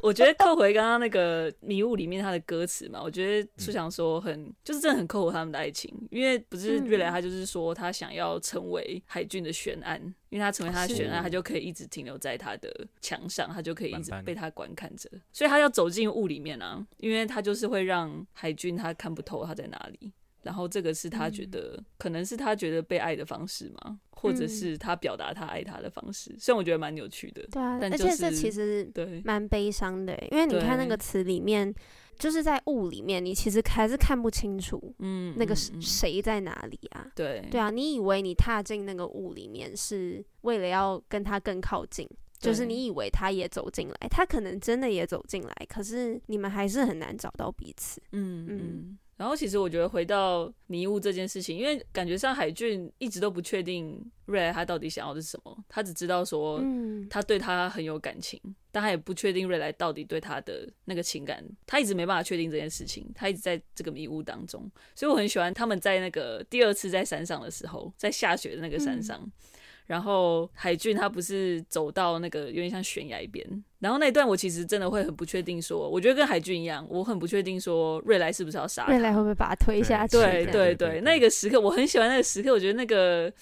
我觉得扣回刚刚那个迷雾里面他的歌词嘛，我觉得是想说很就是真的很扣回他们的爱情，因为不是瑞来他就是说他想要成为海俊的悬案，因为他成为他的悬案，他就可以一直停留在他的墙上，他就可以一直被他观看着，所以他要走进雾里面啊，因为他就是会让海俊他看不透他在哪里。然后这个是他觉得，嗯、可能是他觉得被爱的方式嘛，或者是他表达他爱他的方式。虽然我觉得蛮有趣的，对啊，但就是、而且这其实对。蛮悲伤的，因为你看那个词里面，就是在雾里面，你其实还是看不清楚，嗯，那个谁在哪里啊？对，对啊，你以为你踏进那个雾里面是为了要跟他更靠近，就是你以为他也走进来，他可能真的也走进来，可是你们还是很难找到彼此，嗯嗯。嗯然后其实我觉得回到迷雾这件事情，因为感觉上海俊一直都不确定瑞来他到底想要的是什么，他只知道说他对他很有感情，嗯、但他也不确定瑞来到底对他的那个情感，他一直没办法确定这件事情，他一直在这个迷雾当中。所以我很喜欢他们在那个第二次在山上的时候，在下雪的那个山上。嗯然后海俊他不是走到那个有点像悬崖边，然后那一段我其实真的会很不确定说，说我觉得跟海俊一样，我很不确定说瑞来是不是要杀他，瑞来会不会把他推下去？对对对，那个时刻我很喜欢那个时刻，我觉得那个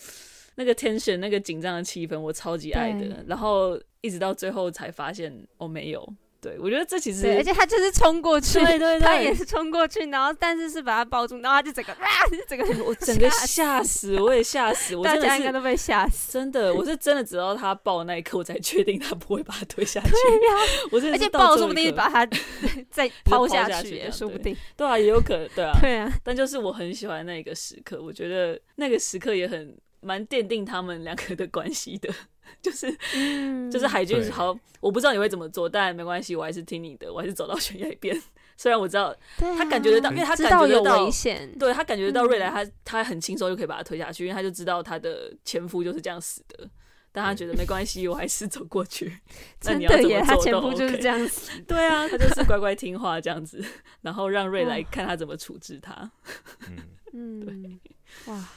那个 tension 那个紧张的气氛我超级爱的，然后一直到最后才发现哦没有。对，我觉得这其实，而且他就是冲过去，对对对，他也是冲过去，然后但是是把他抱住，然后他就整个啊，整个我 整个吓死，我也吓死，我真的大家应该都被吓死，真的，我是真的直到他抱那一刻，我才确定他不会把他推下去。对呀，我而且抱说不定把他 再抛下去也说不定，对啊，也有可能，对啊，对啊，但就是我很喜欢那个时刻，我觉得那个时刻也很蛮奠定他们两个的关系的。就是，嗯、就是海俊好，我不知道你会怎么做，但没关系，我还是听你的，我还是走到悬崖边。虽然我知道、啊、他感觉得到，因为他感觉得到，有危险，对他感觉得到瑞莱他，他、嗯、他很轻松就可以把他推下去，因为他就知道他的前夫就是这样死的。但他觉得没关系，我还是走过去。那你要怎么做？他前夫就是这样死。对啊，他就是乖乖听话这样子，然后让瑞来看他怎么处置他。嗯，对，哇。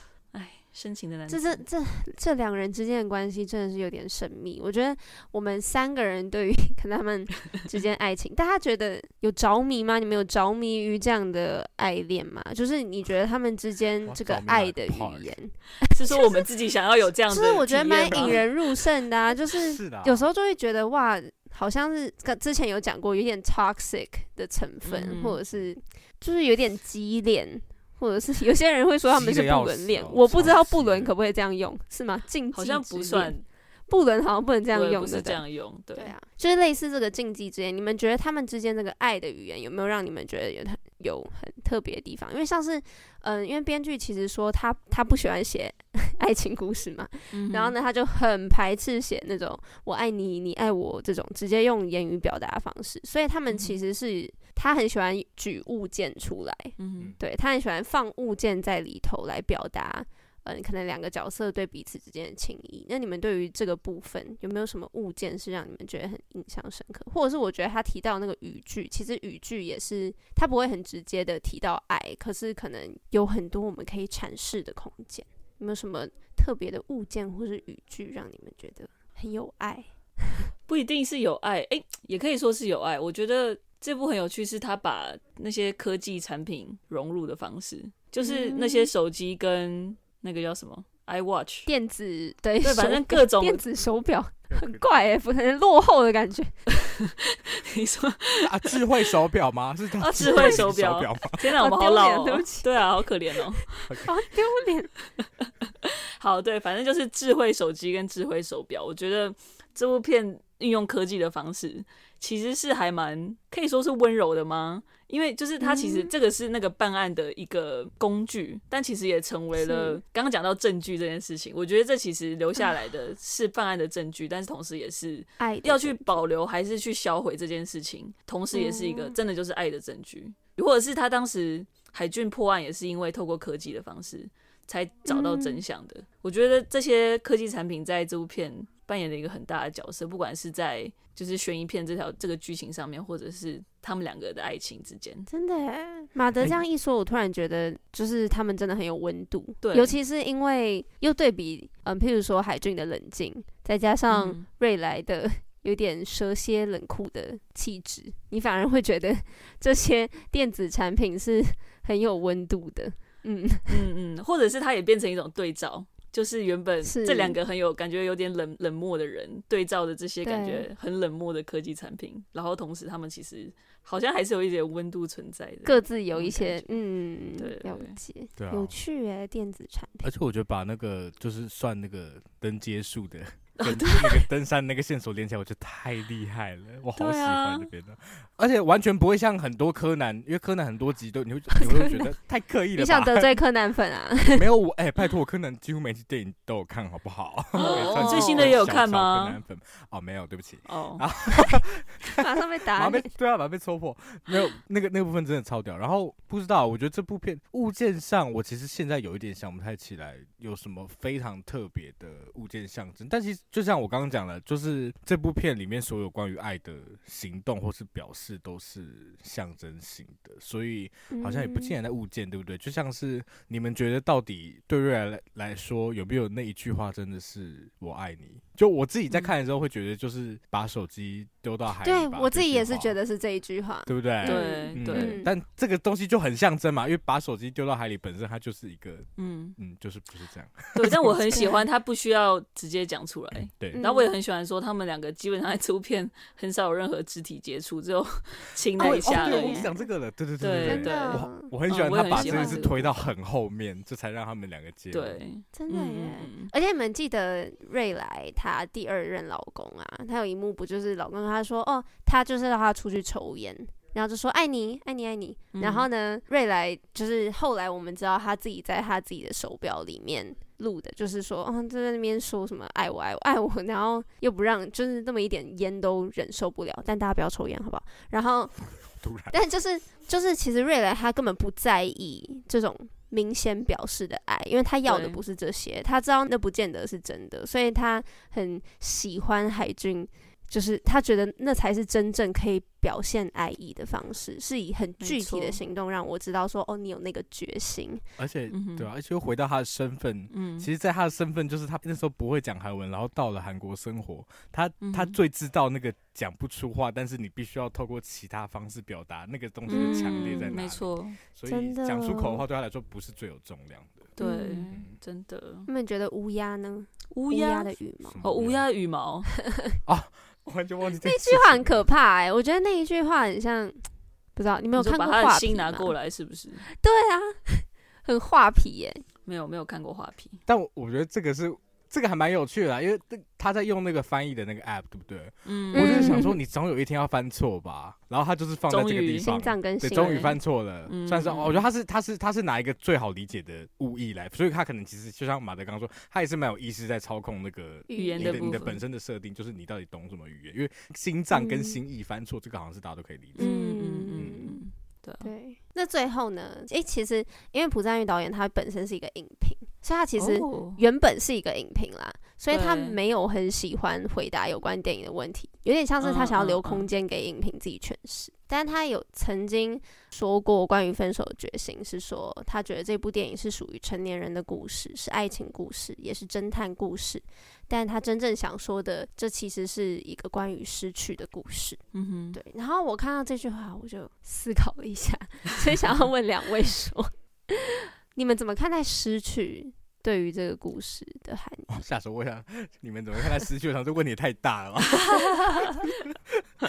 深情的男子，这这这这两人之间的关系真的是有点神秘。我觉得我们三个人对于 可能他们之间爱情，大家觉得有着迷吗？你们有着迷于这样的爱恋吗？就是你觉得他们之间这个爱的语言，是说我们自己想要有这样的？就是我觉得蛮引人入胜的啊。就是有时候就会觉得哇，好像是跟之前有讲过有点 toxic 的成分，嗯、或者是就是有点激恋。或者是有些人会说他们是不伦恋，我不知道不伦可不可以这样用，是吗？禁忌好像不算，不能好像不能这样用，不是这样用，对，对啊，就是类似这个禁忌之言，你们觉得他们之间这个爱的语言有没有让你们觉得有很有很特别的地方？因为像是，嗯、呃，因为编剧其实说他他不喜欢写 爱情故事嘛，嗯、然后呢，他就很排斥写那种我爱你，你爱我这种直接用言语表达方式，所以他们其实是、嗯、他很喜欢举物件出来，嗯，对，他很喜欢放物件在里头来表达。嗯，可能两个角色对彼此之间的情谊。那你们对于这个部分有没有什么物件是让你们觉得很印象深刻？或者是我觉得他提到那个语句，其实语句也是他不会很直接的提到爱，可是可能有很多我们可以阐释的空间。有没有什么特别的物件或是语句让你们觉得很有爱？不一定是有爱，诶、欸，也可以说是有爱。我觉得这部很有趣，是他把那些科技产品融入的方式，就是那些手机跟。那个叫什么？iWatch 电子对对，反正各种电子手表很怪哎、欸，不很落后的感觉。你说 啊，智慧手表吗？是啊，智慧手表吗？天哪，我们好老、喔，对不起。对啊，好可怜哦、喔，好丢脸。好，对，反正就是智慧手机跟智慧手表。我觉得这部片运用科技的方式，其实是还蛮可以说是温柔的吗？因为就是他其实这个是那个办案的一个工具，嗯、但其实也成为了刚刚讲到证据这件事情。我觉得这其实留下来的是办案的证据，嗯、但是同时也是要去保留还是去销毁这件事情，同时也是一个真的就是爱的证据。嗯、或者是他当时海俊破案也是因为透过科技的方式才找到真相的。嗯、我觉得这些科技产品在这部片扮演了一个很大的角色，不管是在就是悬疑片这条这个剧情上面，或者是他们两个的爱情之间，真的耶，马德这样一说，我突然觉得就是他们真的很有温度。对，尤其是因为又对比，嗯，譬如说海俊的冷静，再加上瑞来的有点蛇蝎冷酷的气质，嗯、你反而会觉得 这些电子产品是很有温度的。嗯嗯嗯，或者是它也变成一种对照。就是原本这两个很有感觉、有点冷冷漠的人对照的这些感觉很冷漠的科技产品，然后同时他们其实好像还是有一点温度存在的，各自有一些嗯，对，了解，对啊，有趣哎，电子产品。而且我觉得把那个就是算那个灯接数的。跟那个登山那个线索连起来，我觉得太厉害了，我好喜欢这边的，而且完全不会像很多柯南，因为柯南很多集都你会 你会觉得太刻意了。你想得罪柯南粉啊？没有我哎，拜托，我柯南几乎每集电影都有看好不好？最新的也有看吗？柯南粉哦，没有，对不起哦。马上被打，马上被对啊，马上被戳破。没有那个那个部分真的超屌。然后不知道，我觉得这部片物件上，我其实现在有一点想不太起来有什么非常特别的物件象征，但其实。就像我刚刚讲了，就是这部片里面所有关于爱的行动或是表示都是象征性的，所以好像也不见得物件，对不对？就像是你们觉得到底对瑞来来说有没有那一句话真的是我爱你？就我自己在看的时候会觉得就是把手机丢到海里。对我自己也是觉得是这一句话，对不对？对对。但这个东西就很象征嘛，因为把手机丢到海里本身它就是一个嗯嗯，就是不是这样。对，但我很 喜欢他不需要直接讲出来。对，然后我也很喜欢说他们两个基本上在这部片很少有任何肢体接触，只有亲了一下。对，我讲这个了，对对对对对。我我很喜欢他把这件事推到很后面，这才让他们两个接。对，真的耶。而且你们记得瑞来她第二任老公啊，他有一幕不就是老公跟他说哦，他就是让他出去抽烟，然后就说爱你爱你爱你。然后呢，瑞来就是后来我们知道他自己在他自己的手表里面。录的就是说，嗯，就在那边说什么爱我爱我爱我，然后又不让，就是那么一点烟都忍受不了。但大家不要抽烟，好不好？然后，然，但就是就是，其实瑞来他根本不在意这种明显表示的爱，因为他要的不是这些，他知道那不见得是真的，所以他很喜欢海俊。就是他觉得那才是真正可以表现爱意的方式，是以很具体的行动让我知道说，哦，你有那个决心。而且，对啊，而且又回到他的身份，嗯，其实，在他的身份就是他那时候不会讲韩文，然后到了韩国生活，他他最知道那个讲不出话，但是你必须要透过其他方式表达那个东西的强烈在哪里。没错，所以讲出口的话对他来说不是最有重量的。对，真的。那你们觉得乌鸦呢？乌鸦的羽毛哦，乌鸦的羽毛啊。完全忘记那句话很可怕哎、欸，我觉得那一句话很像，不知道你没有看过画皮吗？把他的心拿过来是不是？对啊，很画皮耶、欸。没有没有看过画皮，但我我觉得这个是这个还蛮有趣的，因为他在用那个翻译的那个 app，对不对？嗯，我就是想说，你总有一天要翻错吧？然后他就是放在这个地方，对，终于翻错了。算是，我觉得他是他是他是拿一个最好理解的误译来，所以他可能其实就像马德刚刚说，他也是蛮有意识在操控那个语言的你的本身的设定，就是你到底懂什么语言？因为心脏跟心意翻错，这个好像是大家都可以理解。嗯嗯嗯。对，对，那最后呢？诶、欸，其实因为朴赞郁导演他本身是一个影评，所以他其实原本是一个影评啦，哦、所以他没有很喜欢回答有关电影的问题，有点像是他想要留空间给影评自己诠释。嗯嗯嗯但他有曾经说过关于分手的决心，是说他觉得这部电影是属于成年人的故事，是爱情故事，也是侦探故事。但他真正想说的，这其实是一个关于失去的故事。嗯哼，对。然后我看到这句话，我就思考了一下，所以想要问两位说，你们怎么看待失去？对于这个故事的含义，下手我想你们怎么看待失去？我想这问题也太大了吧。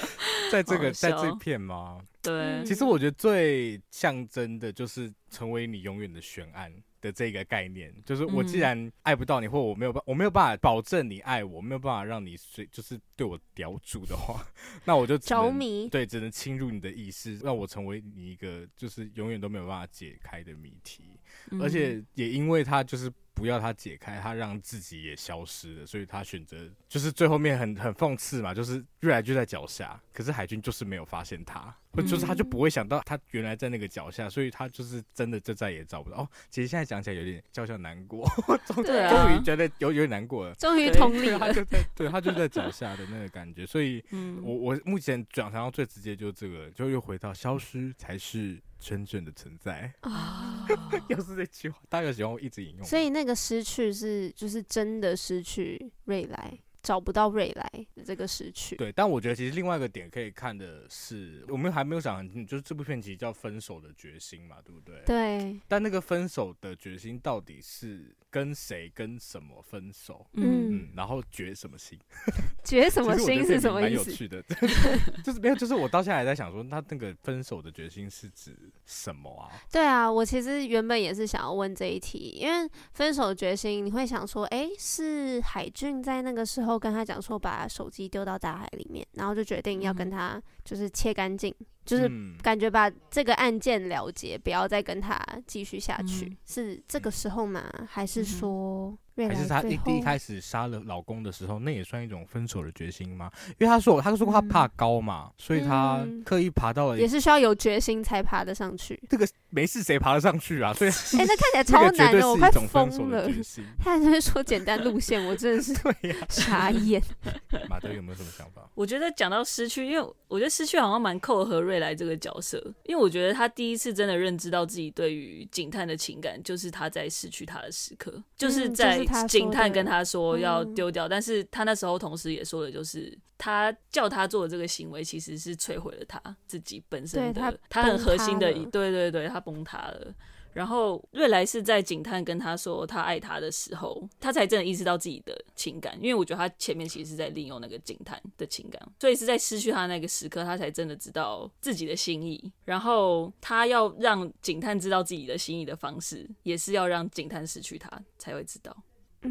在这个在这片吗？对，其实我觉得最象征的就是成为你永远的悬案的这个概念，就是我既然爱不到你，或我没有办我没有办法保证你爱我，没有办法让你随就是对我叼住的话，那我就着迷，对，只能侵入你的意识，让我成为你一个就是永远都没有办法解开的谜题，而且也因为他就是。不要他解开，他让自己也消失了，所以他选择就是最后面很很讽刺嘛，就是瑞来就在脚下，可是海军就是没有发现他，嗯、就是他就不会想到他原来在那个脚下，所以他就是真的就再也找不到。哦，其实现在讲起来有点叫叫难过，终于、啊、觉得有有点难过了，终于同理了，他就在对他就在脚下的那个感觉，所以我我目前讲到最直接就是这个，就又回到消失才是。真正的存在啊，又是这句话，大家有喜欢我一直引用。所以那个失去是，就是真的失去未来。找不到未来的这个失去。对，但我觉得其实另外一个点可以看的是，我们还没有讲很清楚，就是这部片其实叫《分手的决心》嘛，对不对？对。但那个分手的决心到底是跟谁、跟什么分手？嗯，嗯，然后决什么心？决什么心是什么意思？蛮有趣的，就是没有，就是我到现在还在想说，他那个分手的决心是指什么啊？对啊，我其实原本也是想要问这一题，因为分手的决心，你会想说，哎，是海俊在那个时候。跟他讲说，把手机丢到大海里面，然后就决定要跟他就是切干净，嗯、就是感觉把这个案件了结，不要再跟他继续下去。嗯、是这个时候吗？还是说？还是他一第一开始杀了老公的时候，那也算一种分手的决心吗？因为他说，他说过他怕高嘛，嗯、所以他刻意爬到了，也是需要有决心才爬得上去。这个没事谁爬得上去啊？所以，哎、欸，那看起来超难的，我快疯了。他还在说简单路线，我真的是 傻眼。马德有没有什么想法？我觉得讲到失去，因为我觉得失去好像蛮扣合瑞来这个角色，因为我觉得他第一次真的认知到自己对于警探的情感，就是他在失去他的时刻，就是在、嗯。就是警探跟他说要丢掉，嗯、但是他那时候同时也说的就是，他叫他做的这个行为其实是摧毁了他自己本身的，他，他很核心的，对对对，他崩塌了。然后瑞来是在警探跟他说他爱他的时候，他才真的意识到自己的情感，因为我觉得他前面其实是在利用那个警探的情感，所以是在失去他那个时刻，他才真的知道自己的心意。然后他要让警探知道自己的心意的方式，也是要让警探失去他才会知道。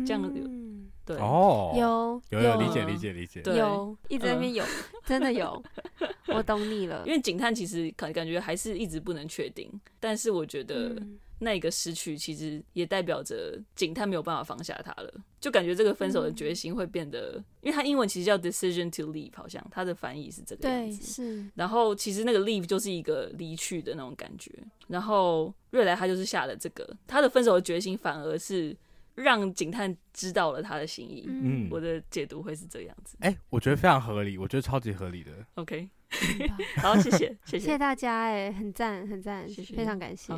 这样子，对。哦，有有有理解理解理解，有一直在那边有，真的有，我懂你了。因为警探其实感感觉还是一直不能确定，但是我觉得那个失去其实也代表着警探没有办法放下他了，就感觉这个分手的决心会变得，因为他英文其实叫 decision to leave，好像他的翻译是这个样子，是。然后其实那个 leave 就是一个离去的那种感觉，然后瑞来他就是下了这个，他的分手的决心反而是。让警探知道了他的心意，嗯，我的解读会是这样子。哎、欸，我觉得非常合理，我觉得超级合理的。OK，好，谢谢，谢谢，大家，哎，很赞，很赞，谢谢，非常感谢。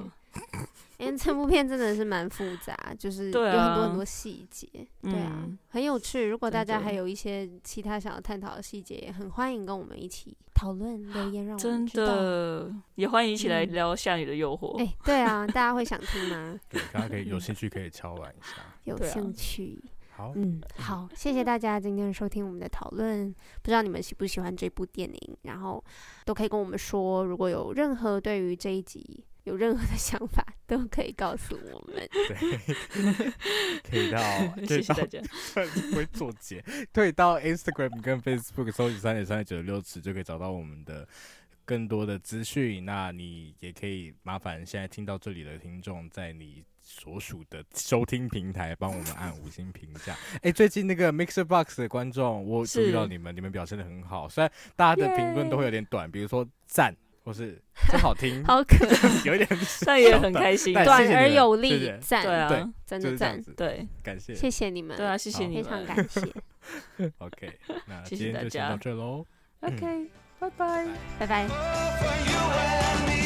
因为这部片真的是蛮复杂，就是有很多很多细节，对啊，很有趣。如果大家还有一些其他想要探讨的细节，也很欢迎跟我们一起讨论留言，让我们知道。真的，也欢迎一起来聊《夏女的诱惑》。哎，对啊，大家会想听吗？对，大家可以有兴趣可以敲完一下。有兴趣，好，嗯，好，谢谢大家今天收听我们的讨论。不知道你们喜不喜欢这部电影，然后都可以跟我们说。如果有任何对于这一集。有任何的想法，都可以告诉我们。对，可以到，谢谢大家。会做结，可以到 Instagram 跟 Facebook 搜集三点三九六尺，就可以找到我们的更多的资讯。那你也可以麻烦现在听到这里的听众，在你所属的收听平台帮我们按五星评价。哎、欸，最近那个 Mixer Box 的观众，我注意到你们，你们表现的很好。虽然大家的评论都会有点短，比如说赞。或是 真好听，好可 爱，有一点，但也很开心，短而有力，赞，对啊，真的赞，对，感谢，谢谢你们，对啊，谢谢你们，非常感谢。OK，那今天就先到这喽。OK，拜拜，拜拜。